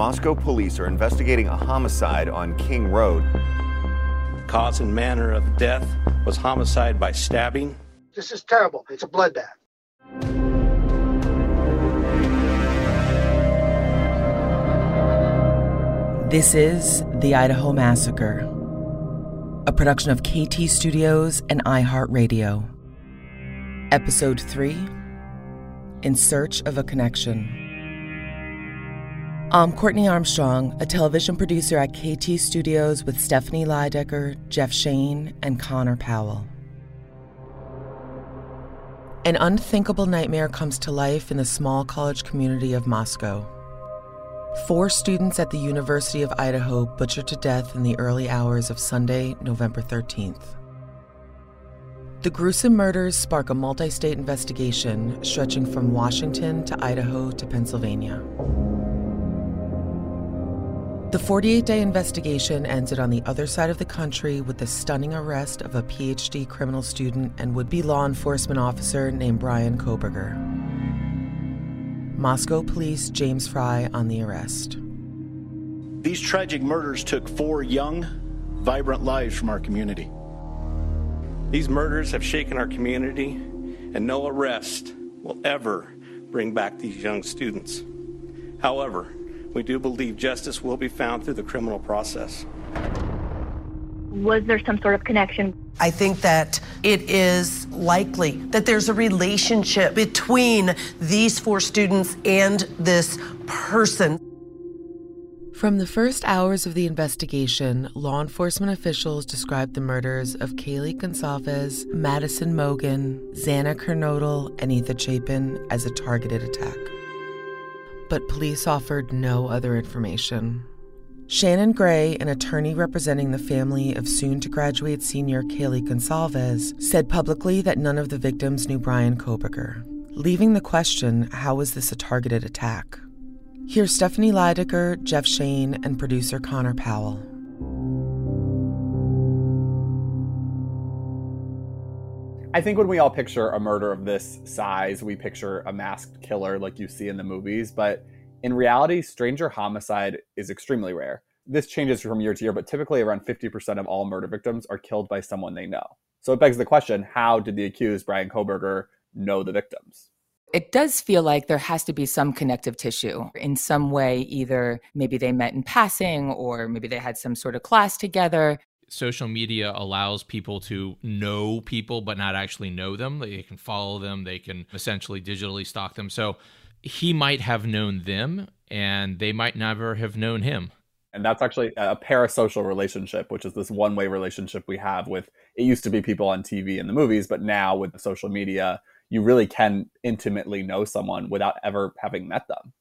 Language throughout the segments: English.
Moscow police are investigating a homicide on King Road. Cause and manner of death was homicide by stabbing. This is terrible. It's a bloodbath. This is The Idaho Massacre, a production of KT Studios and iHeartRadio. Episode 3 In Search of a Connection. I'm Courtney Armstrong, a television producer at KT Studios with Stephanie Lydecker, Jeff Shane, and Connor Powell. An unthinkable nightmare comes to life in the small college community of Moscow. Four students at the University of Idaho butchered to death in the early hours of Sunday, November 13th. The gruesome murders spark a multi state investigation stretching from Washington to Idaho to Pennsylvania. The 48 day investigation ended on the other side of the country with the stunning arrest of a PhD criminal student and would be law enforcement officer named Bryan Kohberger. Moscow Police James Fry on the arrest. These tragic murders took four young, vibrant lives from our community. These murders have shaken our community, and no arrest will ever bring back these young students. However, we do believe justice will be found through the criminal process. Was there some sort of connection? I think that it is likely that there's a relationship between these four students and this person. From the first hours of the investigation, law enforcement officials described the murders of Kaylee Goncalves, Madison Mogen, Xana Kernodle, and Ethan Chapin as a targeted attack. But police offered no other information. Shanon Gray, an attorney representing the family of soon to graduate senior Kaylee Goncalves, said publicly that none of the victims knew Bryan Kohberger, leaving the question how was this a targeted attack? Here's Stephanie Lydecker, Jeff Shane, and producer Connor Powell. I think when we all picture a murder of this size, we picture a masked killer like you see in the movies. But in reality, stranger homicide is extremely rare. This changes from year to year, but typically around 50% of all murder victims are killed by someone they know. So it begs the question how did the accused, Bryan Kohberger, know the victims? It does feel like there has to be some connective tissue in some way, either maybe they met in passing or maybe they had some sort of class together. Social media allows people to know people but not actually know them. They can follow them, they can essentially digitally stalk them. So he might have known them and they might never have known him. And that's actually a parasocial relationship, which is this one way relationship we have with it used to be people on TV and the movies, but now with social media, you really can intimately know someone without ever having met them.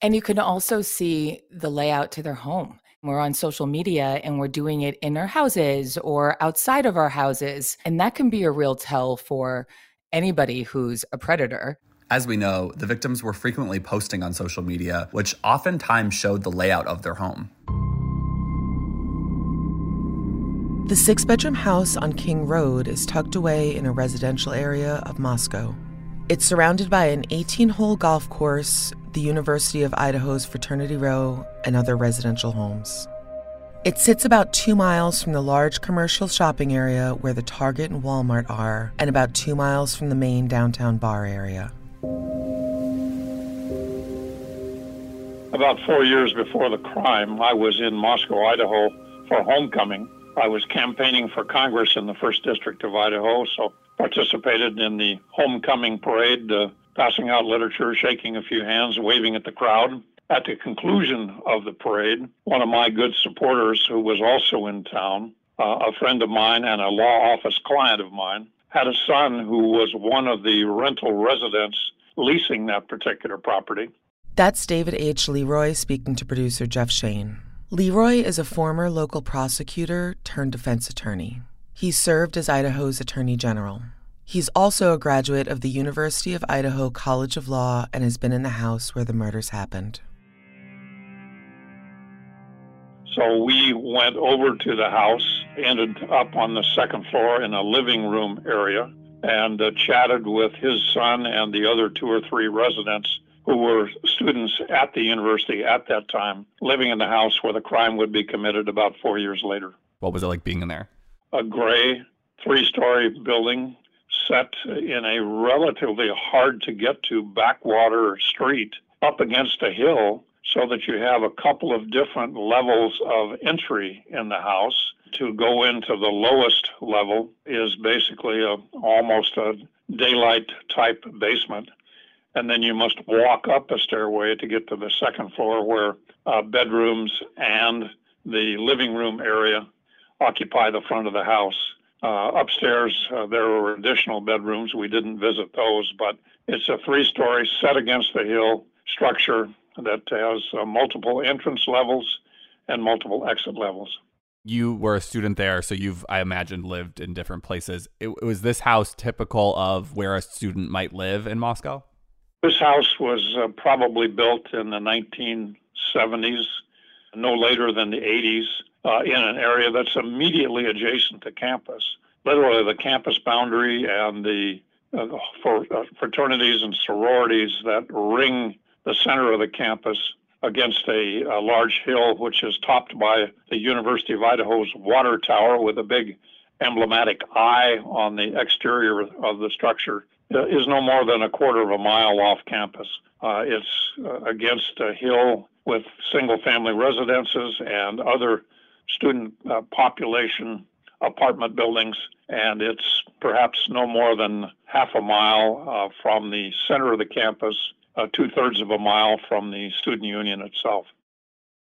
And you can also see the layout to their home. We're on social media and we're doing it in our houses or outside of our houses. And that can be a real tell for anybody who's a predator. As we know, the victims were frequently posting on social media, which oftentimes showed the layout of their home. The six bedroom house on King Road is tucked away in a residential area of Moscow. It's surrounded by an 18 hole golf course, the University of Idaho's Fraternity Row, and other residential homes. It sits about two miles from the large commercial shopping area where the Target and Walmart are, and about two miles from the main downtown bar area. About four years before the crime, I was in Moscow, Idaho for homecoming. I was campaigning for Congress in the 1st District of Idaho, so participated in the homecoming parade, passing out literature, shaking a few hands, waving at the crowd. At the conclusion of the parade, one of my good supporters, who was also in town, uh, a friend of mine and a law office client of mine, had a son who was one of the rental residents leasing that particular property. That's David H. Leroy speaking to producer Jeff Shane. Leroy is a former local prosecutor turned defense attorney. He served as Idaho's Attorney General. He's also a graduate of the University of Idaho College of Law and has been in the house where the murders happened. So we went over to the house, ended up on the second floor in a living room area, and uh, chatted with his son and the other two or three residents who were students at the university at that time, living in the house where the crime would be committed about four years later. What was it like being in there? A gray three story building set in a relatively hard to get to backwater street up against a hill so that you have a couple of different levels of entry in the house. To go into the lowest level is basically a, almost a daylight type basement. And then you must walk up a stairway to get to the second floor where uh, bedrooms and the living room area occupy the front of the house. Uh, upstairs, uh, there were additional bedrooms. We didn't visit those, but it's a three story set against the hill structure that has uh, multiple entrance levels and multiple exit levels. You were a student there, so you've, I imagine, lived in different places. It, was this house typical of where a student might live in Moscow? This house was uh, probably built in the 1970s, no later than the 80s, uh, in an area that's immediately adjacent to campus. Literally, the campus boundary and the uh, for uh, fraternities and sororities that ring the center of the campus against a, a, large hill, which is topped by the University of Idaho's water tower with a big emblematic eye on the exterior of the structure, uh, is no more than a quarter of a mile off campus. Uh, it's uh, against a hill with single family residences and other student uh, population apartment buildings, and it's perhaps no more than half a mile uh, from the center of the campus uh, two thirds of a mile from the student union itself.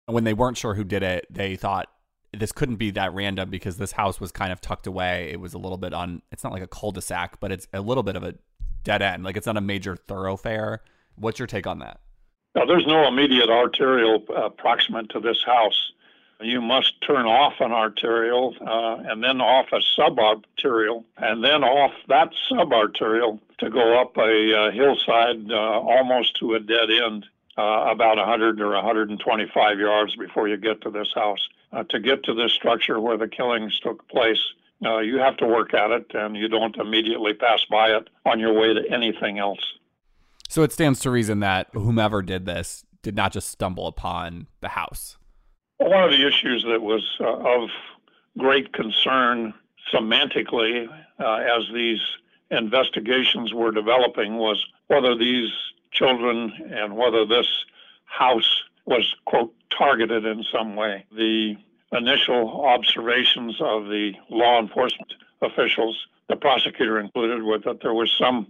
When they weren't sure who did it, they thought this couldn't be that random because this house was kind of tucked away. It was a little bit on, it's not like a cul de sac, but it's a little bit of a dead end. Like it's not a major thoroughfare. What's your take on that? Now, there's no immediate arterial uh, proximate to this house. You must turn off an arterial uh, and then off a subarterial and then off that subarterial to go up a uh, hillside uh, almost to a dead end, uh, about 100 or 125 yards before you get to this house. Uh, to get to this structure where the killings took place, uh, you have to work at it and you don't immediately pass by it on your way to anything else. So it stands to reason that whomever did this did not just stumble upon the house. One of the issues that was uh, of great concern semantically as these investigations were developing was whether these children and whether this house was, quote, targeted in some way. The initial observations of the law enforcement officials, the prosecutor included, were that there was some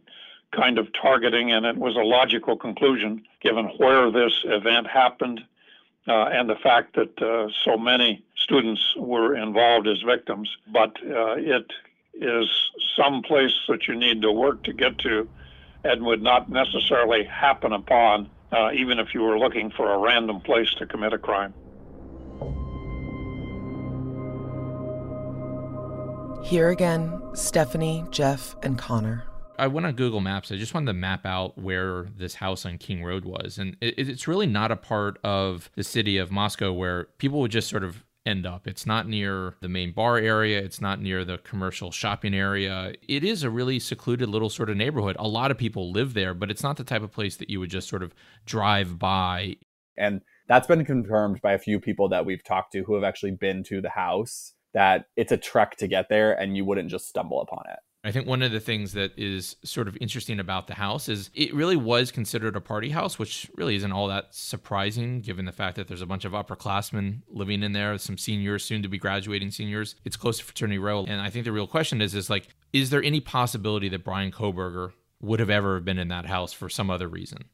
kind of targeting, and it was a logical conclusion given where this event happened uh, and the fact that uh, so many students were involved as victims. But uh, it is some place that you need to work to get to and would not necessarily happen upon, uh, even if you were looking for a random place to commit a crime. Here again, Stephanie, Jeff, and Connor. I went on Google Maps. I just wanted to map out where this house on King Road was. And it, it's really not a part of the city of Moscow where people would just sort of end up. It's not near the main bar area, it's not near the commercial shopping area. It is a really secluded little sort of neighborhood. A lot of people live there, but it's not the type of place that you would just sort of drive by. And that's been confirmed by a few people that we've talked to who have actually been to the house that it's a trek to get there and you wouldn't just stumble upon it. I think one of the things that is sort of interesting about the house is it really was considered a party house, which really isn't all that surprising given the fact that there's a bunch of upperclassmen living in there, some seniors, soon to be graduating seniors. It's close to fraternity row. And I think the real question is is like, is there any possibility that Bryan Kohberger would have ever been in that house for some other reason?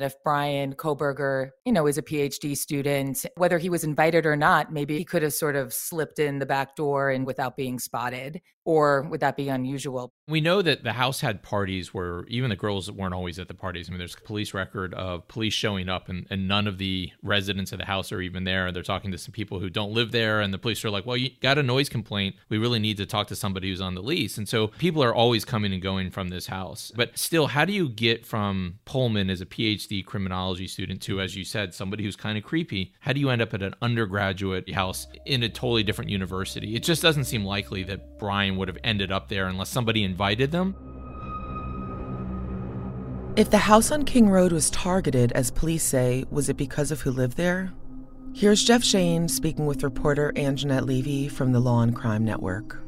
And if Bryan Kohberger, you know, is a PhD student, whether he was invited or not, maybe he could have sort of slipped in the back door and without being spotted, or would that be unusual? We know that the house had parties where even the girls weren't always at the parties. I mean, there's a police record of police showing up and, and none of the residents of the house are even there. They're talking to some people who don't live there, and the police are like, well, you got a noise complaint. We really need to talk to somebody who's on the lease. And so people are always coming and going from this house. But still, how do you get from Pullman as a PhD criminology student to, as you said, somebody who's kind of creepy? How do you end up at an undergraduate house in a totally different university? It just doesn't seem likely that Bryan would have ended up there unless somebody invited them. If the house on King Road was targeted, as police say, was it because of who lived there? Here's Jeff Shane speaking with reporter Angenette Levy from the Law and Crime Network.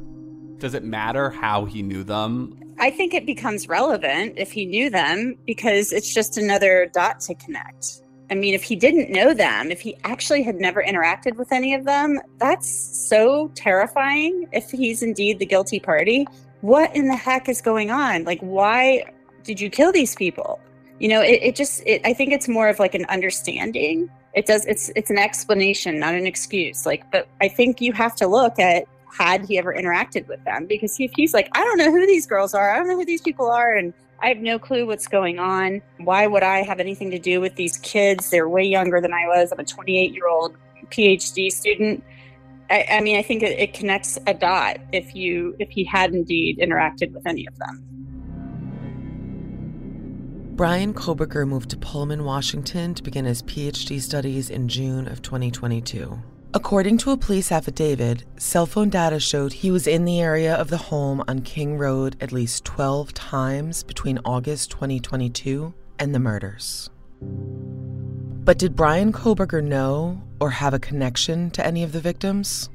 Does it matter how he knew them? I think it becomes relevant if he knew them because it's just another dot to connect. I mean, if he didn't know them, if he actually had never interacted with any of them, that's so terrifying if he's indeed the guilty party. What in the heck is going on? Like, why did you kill these people? You know, it, it just, it, I think it's more of like an understanding. It does, it's, it's an explanation, not an excuse. Like, but I think you have to look at had he ever interacted with them because if he's like, I don't know who these girls are, I don't know who these people are, and I have no clue what's going on. Why would I have anything to do with these kids? They're way younger than I was. I'm a 28 year old PhD student. I, I mean, I think it, it connects a dot if you if he had indeed interacted with any of them. Bryan Kohberger moved to Pullman, Washington to begin his PhD studies in June of 2022. According to a police affidavit, cell phone data showed he was in the area of the home on King Road at least 12 times between August 2022 and the murders. But did Bryan Kohberger know or have a connection to any of the victims?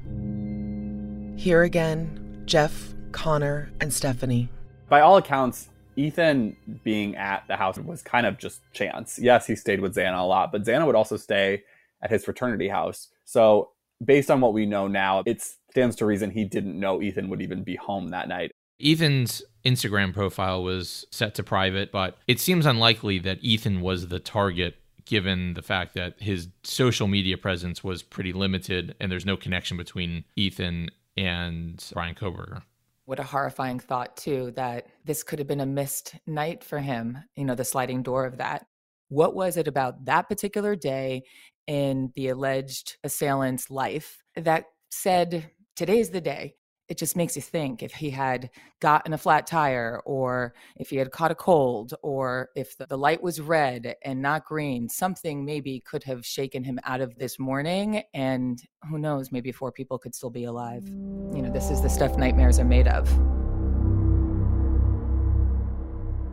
Here again, Jeff, Connor, and Stephanie. By all accounts, Ethan being at the house was kind of just chance. Yes, he stayed with Xana a lot, but Xana would also stay at his fraternity house. So, based on what we know now, it stands to reason he didn't know Ethan would even be home that night. Ethan's Instagram profile was set to private, but it seems unlikely that Ethan was the target given the fact that his social media presence was pretty limited and there's no connection between Ethan and Bryan Kohberger. What a horrifying thought, too, that this could have been a missed night for him, you know, the sliding door of that. What was it about that particular day in the alleged assailant's life that said, Today's the day. It just makes you think if he had gotten a flat tire, or if he had caught a cold, or if the, light was red and not green, something maybe could have shaken him out of this morning. And who knows, maybe four people could still be alive. You know, this is the stuff nightmares are made of.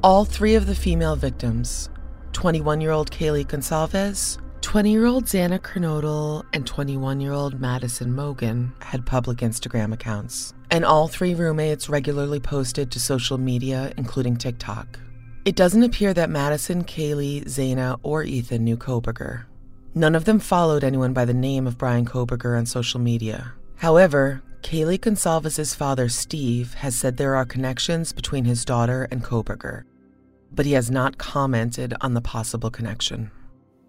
All three of the female victims 21 year old Kaylee Goncalves, 20 year old Xana Kernodle and 21 year old Madison Mogen had public Instagram accounts, and all three roommates regularly posted to social media, including TikTok. It doesn't appear that Madison, Kaylee, Xana, or Ethan knew Kohberger. None of them followed anyone by the name of Bryan Kohberger on social media. However, Kaylee Goncalves' father, Steve, has said there are connections between his daughter and Kohberger, but he has not commented on the possible connection.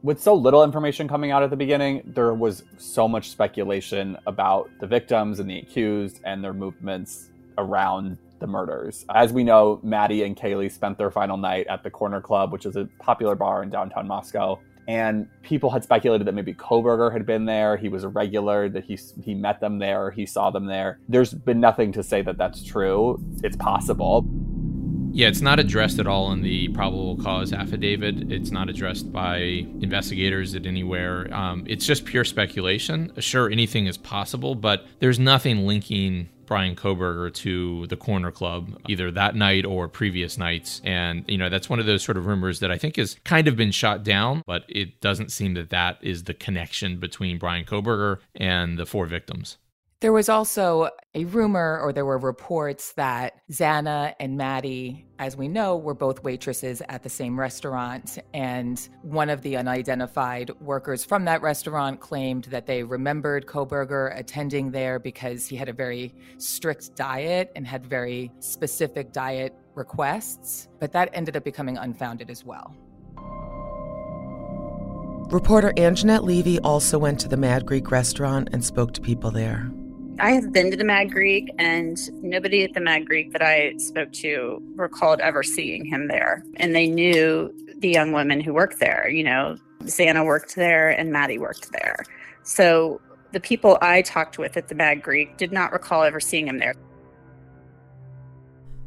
With so little information coming out at the beginning, there was so much speculation about the victims and the accused and their movements around the murders. As we know, Maddie and Kaylee spent their final night at the Corner Club, which is a popular bar in downtown Moscow and people had speculated that maybe Kohberger had been there. He was a regular, that he he met them there, he saw them there. There's been nothing to say that that's true. It's possible. Yeah, it's not addressed at all in the probable cause affidavit. It's not addressed by investigators at anywhere. Um, it's just pure speculation. Sure, anything is possible, but there's nothing linking Bryan Kohberger to the Corner Club either that night or previous nights. And, you know, that's one of those sort of rumors that I think has kind of been shot down, but it doesn't seem that that is the connection between Bryan Kohberger and the four victims. There was also a rumor, or there were reports that Zana and Maddie, as we know, were both waitresses at the same restaurant. And one of the unidentified workers from that restaurant claimed that they remembered Kohberger attending there because he had a very strict diet and had very specific diet requests. But that ended up becoming unfounded as well. Reporter Angenette Levy also went to the Mad Greek restaurant and spoke to people there. I have been to the Mad Greek, and nobody at the Mad Greek that I spoke to recalled ever seeing him there. And they knew the young women who worked there. You know, Xana worked there and Maddie worked there. So the people I talked with at the Mad Greek did not recall ever seeing him there.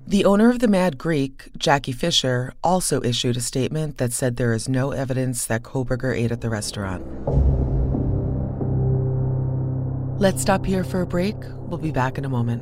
The owner of the Mad Greek, Jackie Fisher, also issued a statement that said there is no evidence that Kohberger ate at the restaurant. Let's stop here for a break. We'll be back in a moment.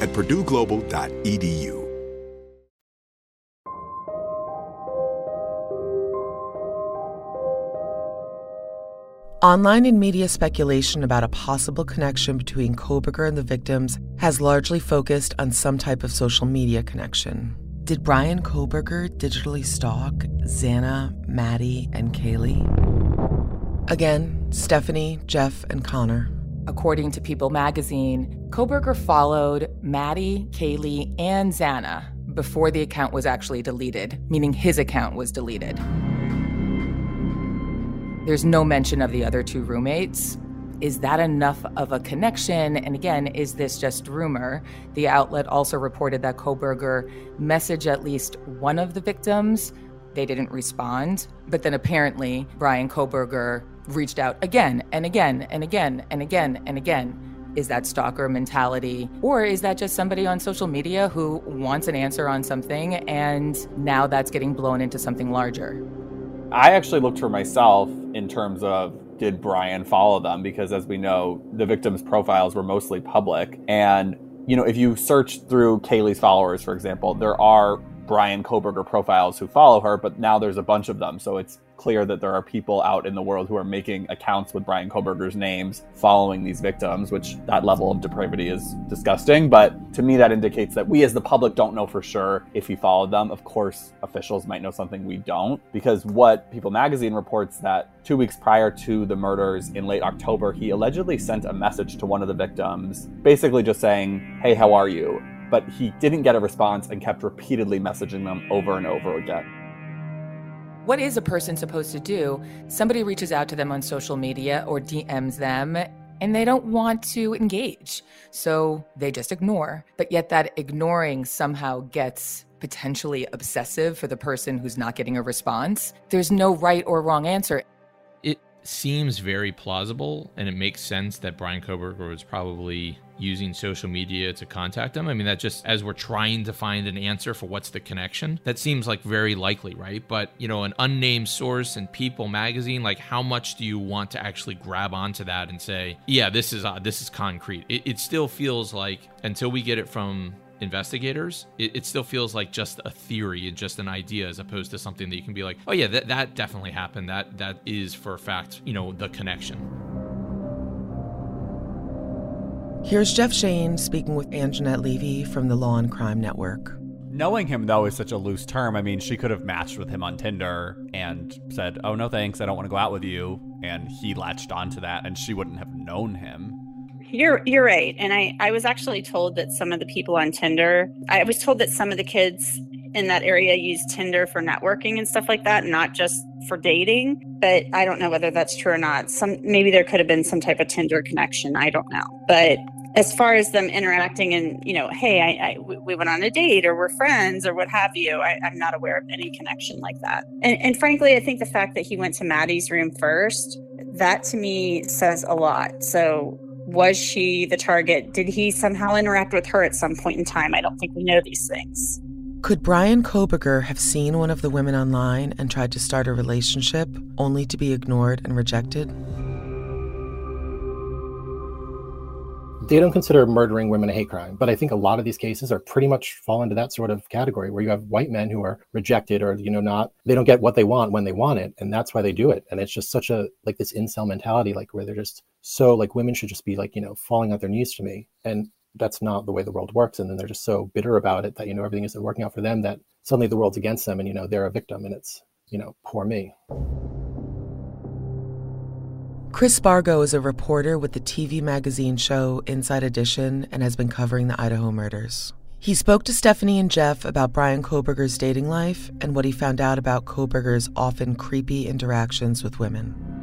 at purdueglobal.edu. Online and media speculation about a possible connection between Kohberger and the victims has largely focused on some type of social media connection. Did Bryan Kohberger digitally stalk Xana, Maddie, and Kaylee? Again, Stephanie, Jeff, and Connor. According to People magazine, Kohberger followed Maddie, Kaylee, and Xana before the account was actually deleted, meaning his account was deleted. There's no mention of the other two roommates. Is that enough of a connection? And again, is this just rumor? The outlet also reported that Kohberger messaged at least one of the victims. They didn't respond. But then apparently, Bryan Kohberger reached out again and again and again and again and again. Is that stalker mentality? Or is that just somebody on social media who wants an answer on something and now that's getting blown into something larger? I actually looked for myself in terms of did Bryan follow them? Because as we know, the victims' profiles were mostly public. And, you know, if you search through Kaylee's followers, for example, there are Bryan Kohberger profiles who follow her, but now there's a bunch of them. So it's clear that there are people out in the world who are making accounts with Bryan Kohberger's names following these victims, which that level of depravity is disgusting. But to me, that indicates that we as the public don't know for sure if he followed them. Of course, officials might know something we don't, because what People magazine reports that two weeks prior to the murders in late October, he allegedly sent a message to one of the victims, basically just saying, Hey, how are you? But he didn't get a response and kept repeatedly messaging them over and over again. What is a person supposed to do? Somebody reaches out to them on social media or DMs them and they don't want to engage. So they just ignore. But yet, that ignoring somehow gets potentially obsessive for the person who's not getting a response. There's no right or wrong answer seems very plausible and it makes sense that Bryan Kohberger was probably using social media to contact them. I mean, that just as we're trying to find an answer for what's the connection, that seems like very likely, right? But, you know, an unnamed source in People magazine, like how much do you want to actually grab onto that and say, yeah, this is uh, this is concrete. It, it still feels like until we get it from investigators, it, it, still feels like just a theory and just an idea as opposed to something that you can be like, oh yeah, that, that definitely happened. That that is for a fact, you know, the connection. Here's Jeff Shane speaking with Angenette Levy from the Law and Crime Network. Knowing him, though, is such a loose term. I mean, she could have matched with him on Tinder and said, Oh, no, thanks. I don't want to go out with you. And he latched onto that, and she wouldn't have known him. You're you're right. And I I was actually told that some of the people on Tinder, I was told that some of the kids in that area use Tinder for networking and stuff like that, not just for dating. But I don't know whether that's true or not. Some maybe there could have been some type of Tinder connection. I don't know. But as far as them interacting and you know, hey, I, I we went on a date or we're friends or what have you, I, am not aware of any connection like that. And, and frankly, I think the fact that he went to Maddie's room first, that to me says a lot. So was she the target? Did he somehow interact with her at some point in time? I don't think we know these things. Could Bryan Kohberger have seen one of the women online and tried to start a relationship only to be ignored and rejected? They don't consider murdering women a hate crime, but I think a lot of these cases are pretty much fall into that sort of category where you have white men who are rejected or you know not they don't get what they want when they want it, and that's why they do it. And it's just such a like this incel mentality, like where they're just so like women should just be like you know falling at their knees to me. And that's not the way the world works. And then they're just so bitter about it that you know everything isn't working out for them that suddenly the world's against them and you know they're a victim and it's you know poor me. Chris spargo is a reporter with the tv magazine show inside edition and has been covering the idaho murders. He spoke to stephanie and jeff about Bryan Kohberger's dating life and what he found out about Kohberger's often creepy interactions with women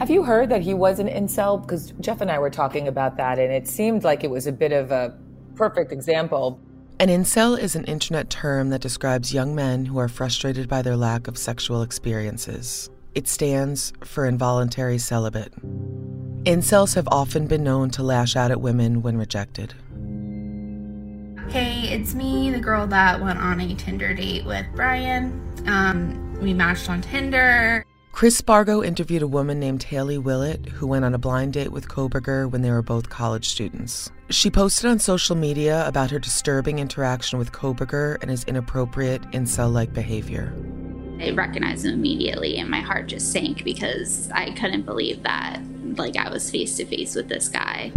have you heard that he was an incel? Because Jeff and I were talking about that, and it seemed like it was a bit of a perfect example. An incel is an internet term that describes young men who are frustrated by their lack of sexual experiences. It stands for involuntary celibate. Incels have often been known to lash out at women when rejected. Hey, it's me, the girl that went on a Tinder date with Bryan. Um, we matched on Tinder. Chris Spargo interviewed a woman named Haley Willett who went on a blind date with Kohberger when they were both college students. She posted on social media about her disturbing interaction with Kohberger and his inappropriate incel like behavior. I recognized him immediately, and my heart just sank because I couldn't believe that, like, I was face to face with this guy.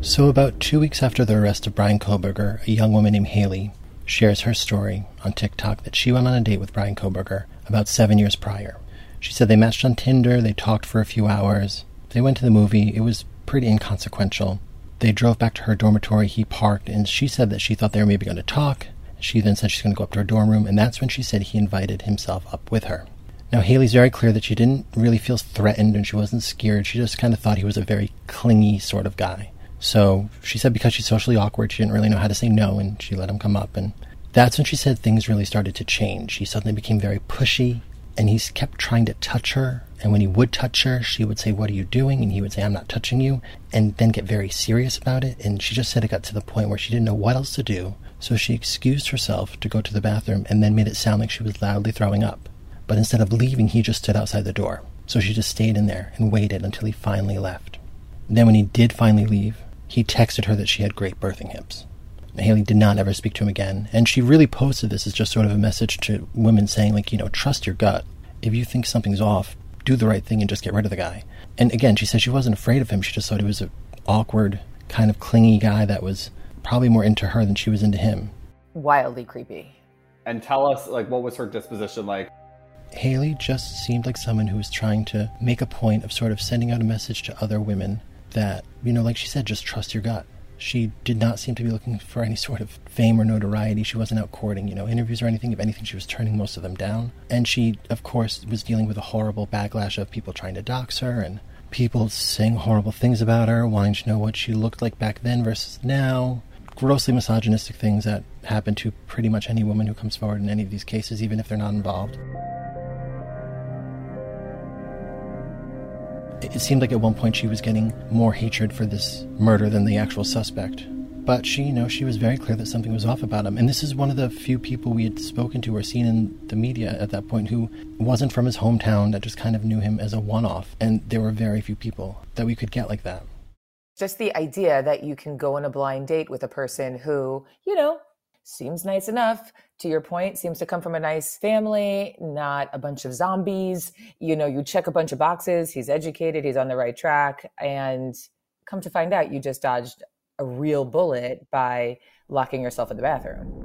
So, about two weeks after the arrest of Bryan Kohberger, a young woman named Haley shares her story on TikTok that she went on a date with Bryan Kohberger about seven years prior. She said they matched on Tinder, they talked for a few hours, They went to the movie. It was pretty inconsequential. They drove back to her dormitory. He parked, and she said that she thought they were maybe going to talk. She then said she's going to go up to her dorm room, and that's when she said he invited himself up with her. Now, Haley's very clear that she didn't really feel threatened and she wasn't scared. She just kind of thought he was a very clingy sort of guy. So she said because she's socially awkward, she didn't really know how to say no, and she let him come up. And that's when she said things really started to change. He suddenly became very pushy, and he kept trying to touch her. And when he would touch her, she would say, What are you doing? And he would say, I'm not touching you, and then get very serious about it. And she just said it got to the point where she didn't know what else to do. So she excused herself to go to the bathroom and then made it sound like she was loudly throwing up. But instead of leaving, he just stood outside the door. So she just stayed in there and waited until he finally left. Then, when he did finally leave, he texted her that she had great birthing hips. Haley did not ever speak to him again, and she really posted this as just sort of a message to women saying, like, you know, trust your gut. If you think something's off, do the right thing and just get rid of the guy. And again, she said she wasn't afraid of him. She just thought he was an awkward, kind of clingy guy that was probably more into her than she was into him. Wildly creepy. And tell us, like, what was her disposition like? Haley just seemed like someone who was trying to make a point of sort of sending out a message to other women that, you know, like she said, just trust your gut. She did not seem to be looking for any sort of fame or notoriety. She wasn't out courting, you know, interviews or anything. If anything, she was turning most of them down. And she, of course, was dealing with a horrible backlash of people trying to dox her and people saying horrible things about her, wanting to know what she looked like back then versus now. Grossly misogynistic things that happen to pretty much any woman who comes forward in any of these cases, even if they're not involved. It seemed like at one point she was getting more hatred for this murder than the actual suspect. But she, you know, she was very clear that something was off about him. And this is one of the few people we had spoken to or seen in the media at that point who wasn't from his hometown, that just kind of knew him as a one off. And there were very few people that we could get like that. Just the idea that you can go on a blind date with a person who, you know, seems nice enough. To your point seems to come from a nice family not a bunch of zombies. You know you check a bunch of boxes he's educated he's on the right track and come to find out you just dodged a real bullet by locking yourself in the bathroom.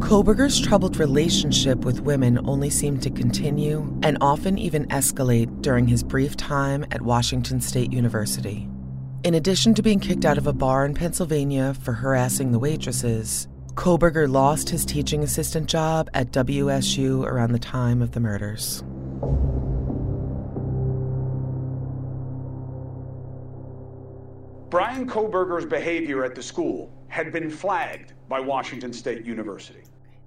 Kohberger's troubled relationship with women only seemed to continue and often even escalate during his brief time at Washington State University. In addition to being kicked out of a bar in Pennsylvania for harassing the waitresses, Kohberger lost his teaching assistant job at WSU around the time of the murders. Bryan Kohberger's behavior at the school had been flagged by Washington State University.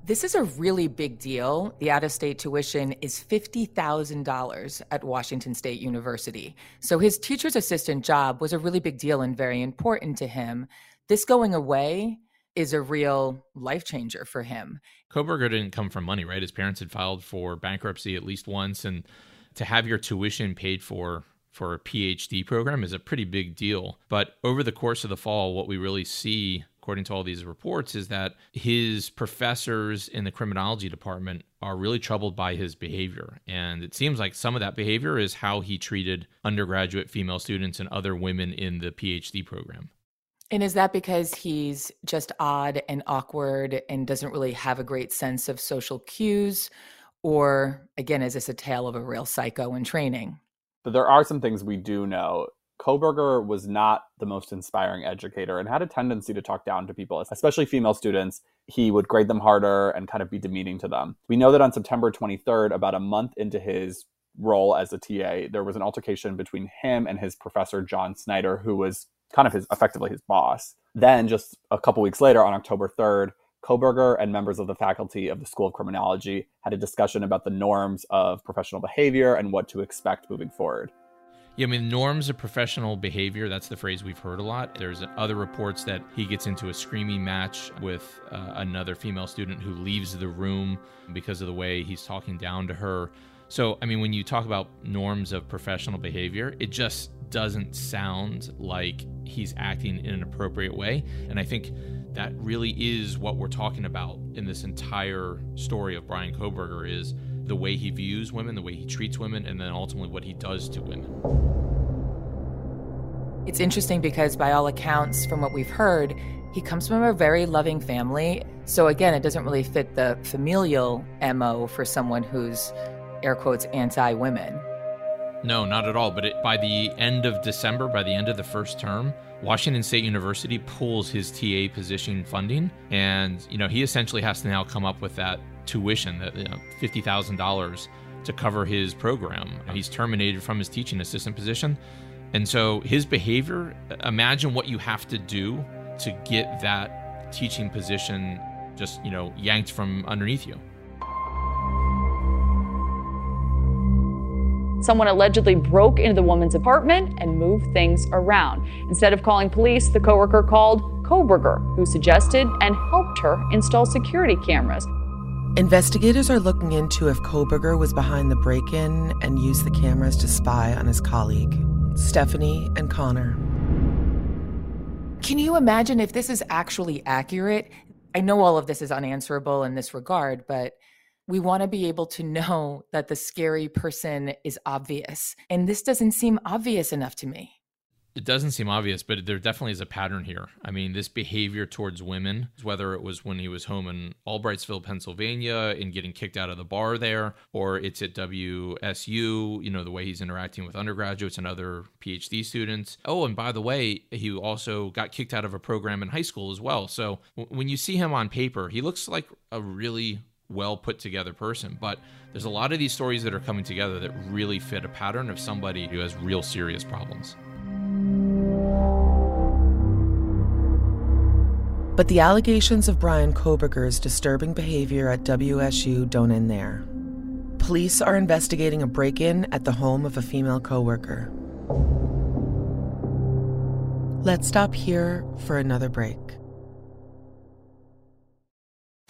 This is a really big deal. The out of state tuition is $50,000 at Washington State University. So his teacher's assistant job was a really big deal and very important to him. This going away is a real life changer for him. Kohberger didn't come from money, right? His parents had filed for bankruptcy at least once. And to have your tuition paid for for a PhD program is a pretty big deal. But over the course of the fall, what we really see according to all these reports, is that his professors in the criminology department are really troubled by his behavior. And it seems like some of that behavior is how he treated undergraduate female students and other women in the PhD program. And is that because he's just odd and awkward and doesn't really have a great sense of social cues? Or again, is this a tale of a real psycho in training? But there are some things we do know. Kohberger was not the most inspiring educator and had a tendency to talk down to people, especially female students. He would grade them harder and kind of be demeaning to them. We know that on September 23rd, about a month into his role as a TA, there was an altercation between him and his professor, John Snyder, who was kind of his effectively his boss. Then, just a couple weeks later, on October 3rd, Kohberger and members of the faculty of the School of Criminology had a discussion about the norms of professional behavior and what to expect moving forward. Yeah, I mean, norms of professional behavior, that's the phrase we've heard a lot. There's other reports that he gets into a screaming match with uh, another female student who leaves the room because of the way he's talking down to her. So, I mean, when you talk about norms of professional behavior, it just doesn't sound like he's acting in an appropriate way. And I think that really is what we're talking about in this entire story of Bryan Kohberger is the way he views women, the way he treats women, and then ultimately what he does to women. It's interesting because, by all accounts, from what we've heard, he comes from a very loving family. So, again, it doesn't really fit the familial MO for someone who's air quotes anti women. No, not at all. But it, by the end of December, by the end of the first term, Washington State University pulls his TA position funding, and you know he essentially has to now come up with that tuition, that you know, fifty thousand dollars to cover his program. He's terminated from his teaching assistant position, and so his behavior. Imagine what you have to do to get that teaching position just you know yanked from underneath you. Someone allegedly broke into the woman's apartment and moved things around. Instead of calling police, the coworker called Kohberger, who suggested and helped her install security cameras. Investigators are looking into if Kohberger was behind the break in and used the cameras to spy on his colleague, Stephanie and Connor. Can you imagine if this is actually accurate? I know all of this is unanswerable in this regard, but we want to be able to know that the scary person is obvious. And this doesn't seem obvious enough to me. It doesn't seem obvious, but there definitely is a pattern here. I mean, this behavior towards women, whether it was when he was home in Albrightsville, Pennsylvania, and getting kicked out of the bar there, or it's at WSU, you know, the way he's interacting with undergraduates and other PhD students. Oh, and by the way, he also got kicked out of a program in high school as well. So when you see him on paper, he looks like a really well put together person. But there's a lot of these stories that are coming together that really fit a pattern of somebody who has real serious problems. But the allegations of Bryan Kohberger's disturbing behavior at WSU don't end there. Police are investigating a break in at the home of a female coworker. Let's stop here for another break.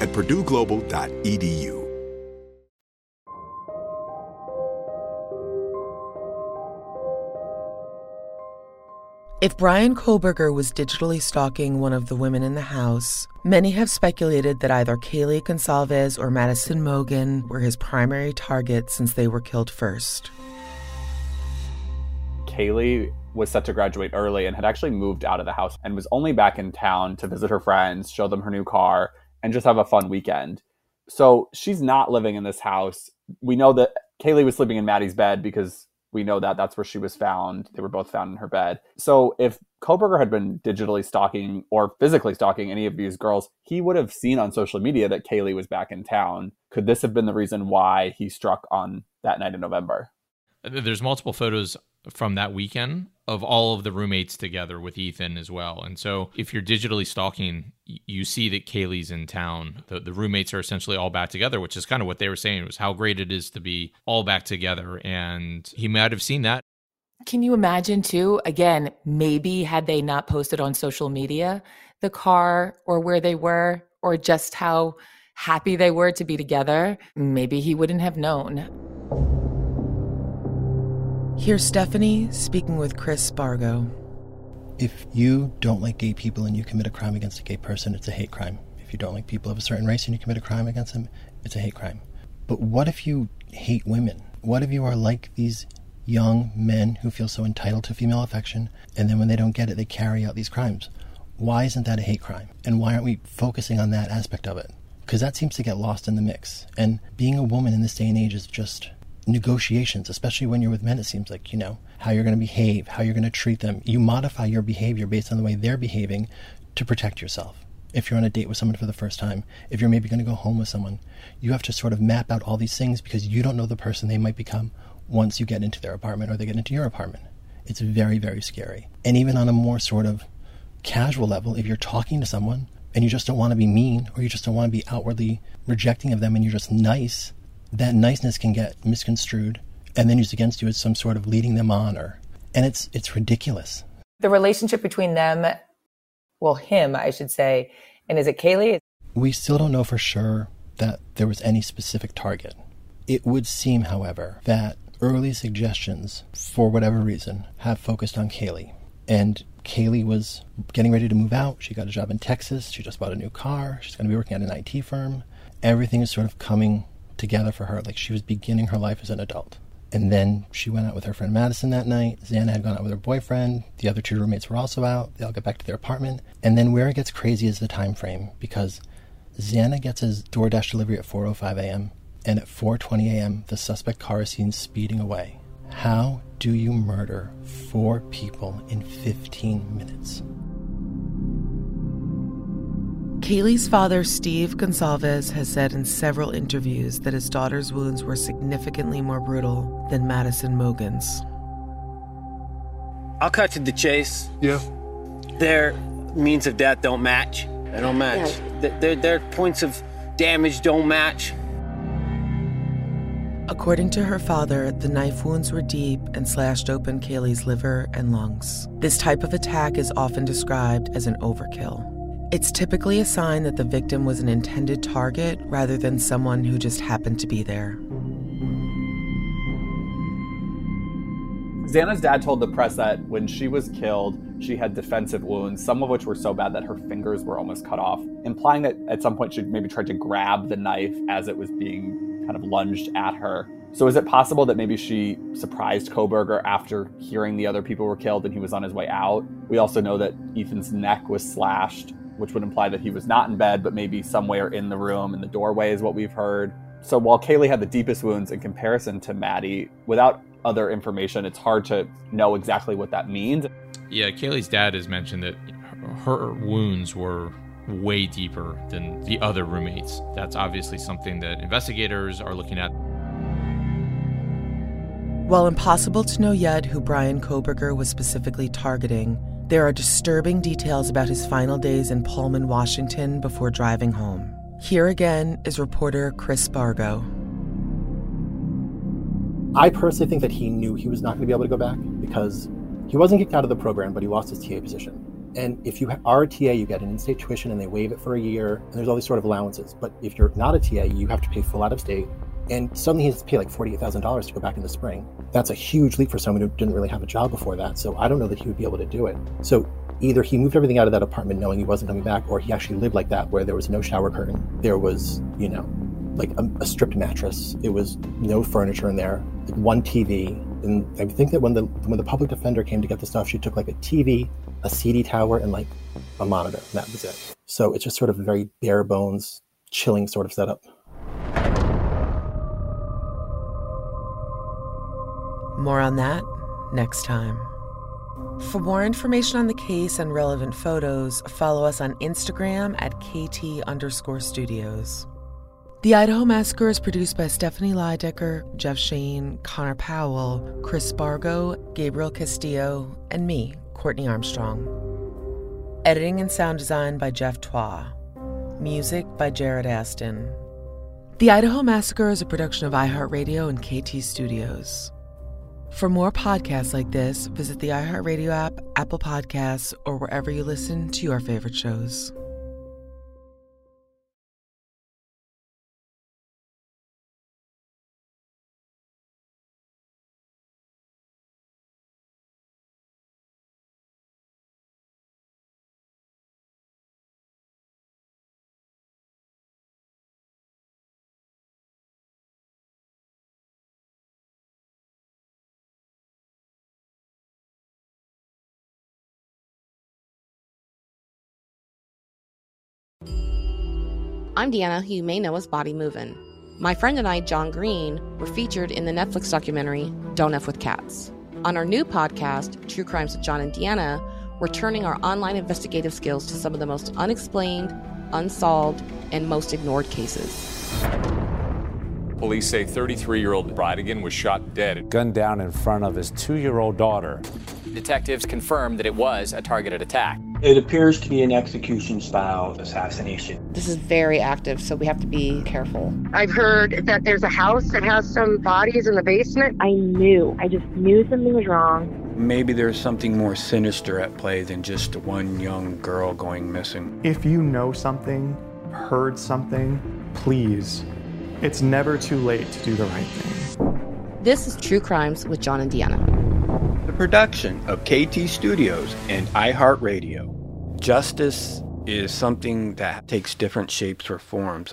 at purdueglobal.edu. If Bryan Kohberger was digitally stalking one of the women in the house, many have speculated that either Kaylee Goncalves or Madison Mogen were his primary target since they were killed first. Kaylee was set to graduate early and had actually moved out of the house and was only back in town to visit her friends, show them her new car, and just have a fun weekend. So she's not living in this house. We know that Kaylee was sleeping in Maddie's bed because We know that that's where she was found. They were both found in her bed. So if Kohberger had been digitally stalking or physically stalking any of these girls, he would have seen on social media that Kaylee was back in town. Could this have been the reason why he struck on that night in November? Uh, there's multiple photos from that weekend of all of the roommates together with Ethan as well. And so if you're digitally stalking, you see that Kaylee's in town. The, the roommates are essentially all back together, which is kind of what they were saying was how great it is to be all back together. And he might have seen that. Can you imagine too? Again, maybe had they not posted on social media the car or where they were or just how happy they were to be together, maybe he wouldn't have known. Here's Stephanie speaking with Chris Spargo. If you don't like gay people and you commit a crime against a gay person, it's a hate crime. If you don't like people of a certain race and you commit a crime against them, it's a hate crime. But what if you hate women? What if you are like these young men who feel so entitled to female affection and then when they don't get it, they carry out these crimes? Why isn't that a hate crime? And why aren't we focusing on that aspect of it? Because that seems to get lost in the mix. And being a woman in this day and age is just negotiations, especially when you're with men, it seems like, you know, how you're going to behave, how you're going to treat them. You modify your behavior based on the way they're behaving to protect yourself. If you're on a date with someone for the first time, if you're maybe going to go home with someone, you have to sort of map out all these things because you don't know the person they might become once you get into their apartment or they get into your apartment. It's very, very scary. And even on a more sort of casual level, if you're talking to someone and you just don't want to be mean or you just don't want to be outwardly rejecting of them and you're just nice, that niceness can get misconstrued and then used against you as some sort of leading them on or and it's it's ridiculous. The relationship between them, well, him, I should say, and is it Kaylee? We still don't know for sure that there was any specific target. It would seem, however, that early suggestions, for whatever reason, have focused on Kaylee. And Kaylee was getting ready to move out. She got a job in Texas. She just bought a new car. She's going to be working at an IT firm. Everything is sort of coming together for her. Like she was beginning her life as an adult. And then she went out with her friend Madison that night. Xana had gone out with her boyfriend. The other two roommates were also out. They all got back to their apartment. And then where it gets crazy is the time frame because Xana gets his DoorDash delivery at 4:05 a.m. and at 4:20 a.m. the suspect car is seen speeding away. How do you murder four people in 15 minutes? Kaylee's father, Steve Goncalves, has said in several interviews that his daughter's wounds were significantly more brutal than Madison Mogen's. I'll cut to the chase. Yeah. Their means of death don't match. They don't match. Th- Their, their points of damage don't match. According to her father, the knife wounds were deep and slashed open Kaylee's liver and lungs. This type of attack is often described as an overkill. It's typically a sign that the victim was an intended target rather than someone who just happened to be there. Xana's dad told the press that when she was killed, she had defensive wounds, some of which were so bad that her fingers were almost cut off, implying that at some point she maybe tried to grab the knife as it was being kind of lunged at her. So is it possible that maybe she surprised Kohberger after hearing the other people were killed and he was on his way out? We also know that Ethan's neck was slashed, which would imply that he was not in bed, but maybe somewhere in the room in the doorway is what we've heard. So while Kaylee had the deepest wounds in comparison to Maddie, without other information, it's hard to know exactly what that means. Yeah, Kaylee's dad has mentioned that her wounds were way deeper than the other roommates. That's obviously something that investigators are looking at. While impossible to know yet who Bryan Kohberger was specifically targeting, there are disturbing details about his final days in Pullman, Washington before driving home. Here again is reporter Chris Spargo. I personally think that he knew he was not going to be able to go back because he wasn't kicked out of the program, but he lost his TA position. And if you are a TA, you get an in-state tuition and they waive it for a year, and there's all these sort of allowances. But if you're not a TA, you have to pay full out of state, and suddenly he has to pay like forty-eight thousand dollars to go back in the spring. That's a huge leap for someone who didn't really have a job before that. So I don't know that he would be able to do it. So either he moved everything out of that apartment knowing he wasn't coming back, or he actually lived like that, where there was no shower curtain, there was, you know, like a, a stripped mattress. It was no furniture in there, like one TV. And I think that when the when the public defender came to get the stuff, she took like a TV, a CD tower, and like a monitor. And that was it. So it's just sort of a very bare bones, chilling sort of setup. More on that next time. For more information on the case and relevant photos, follow us on Instagram at KT underscore studios. The Idaho Massacre is produced by Stephanie Lydecker, Jeff Shane, Connor Powell, Chris Spargo, Gabriel Castillo, and me, Courtney Armstrong. Editing and sound design by Jeff Twa. Music by Jared Aston. The Idaho Massacre is a production of iHeartRadio and KT Studios. For more podcasts like this, visit the iHeartRadio app, Apple Podcasts, or wherever you listen to your favorite shows. I'm Deanna, who you may know as Baudi Moovan. My friend and I, John Green, were featured in the Netflix documentary Don't F with Cats. On our new podcast, True Crimes with John and Deanna, we're turning our online investigative skills to some of the most unexplained, unsolved, and most ignored cases. Police say 33 year old Bridigan was shot dead. Gunned down in front of his two year old daughter. Detectives confirmed that it was a targeted attack. It appears to be an execution style assassination. This is very active, so we have to be careful. I've heard that there's a house that has some bodies in the basement. I knew. I just knew something was wrong. Maybe there's something more sinister at play than just one young girl going missing. If you know something, heard something, please, it's never too late to do the right thing. This is True Crimes with John and Deanna. Production of KT Studios and iHeartRadio. Justice is something that takes different shapes or forms.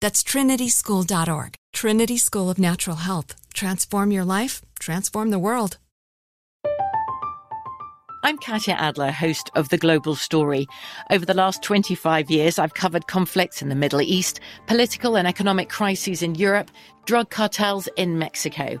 That's trinityschool.org. Trinity School of Natural Health. Transform your life, transform the world. I'm Katya Adler, host of The Global Story. Over the last 25 years, I've covered conflicts in the Middle East, political and economic crises in Europe, drug cartels in Mexico.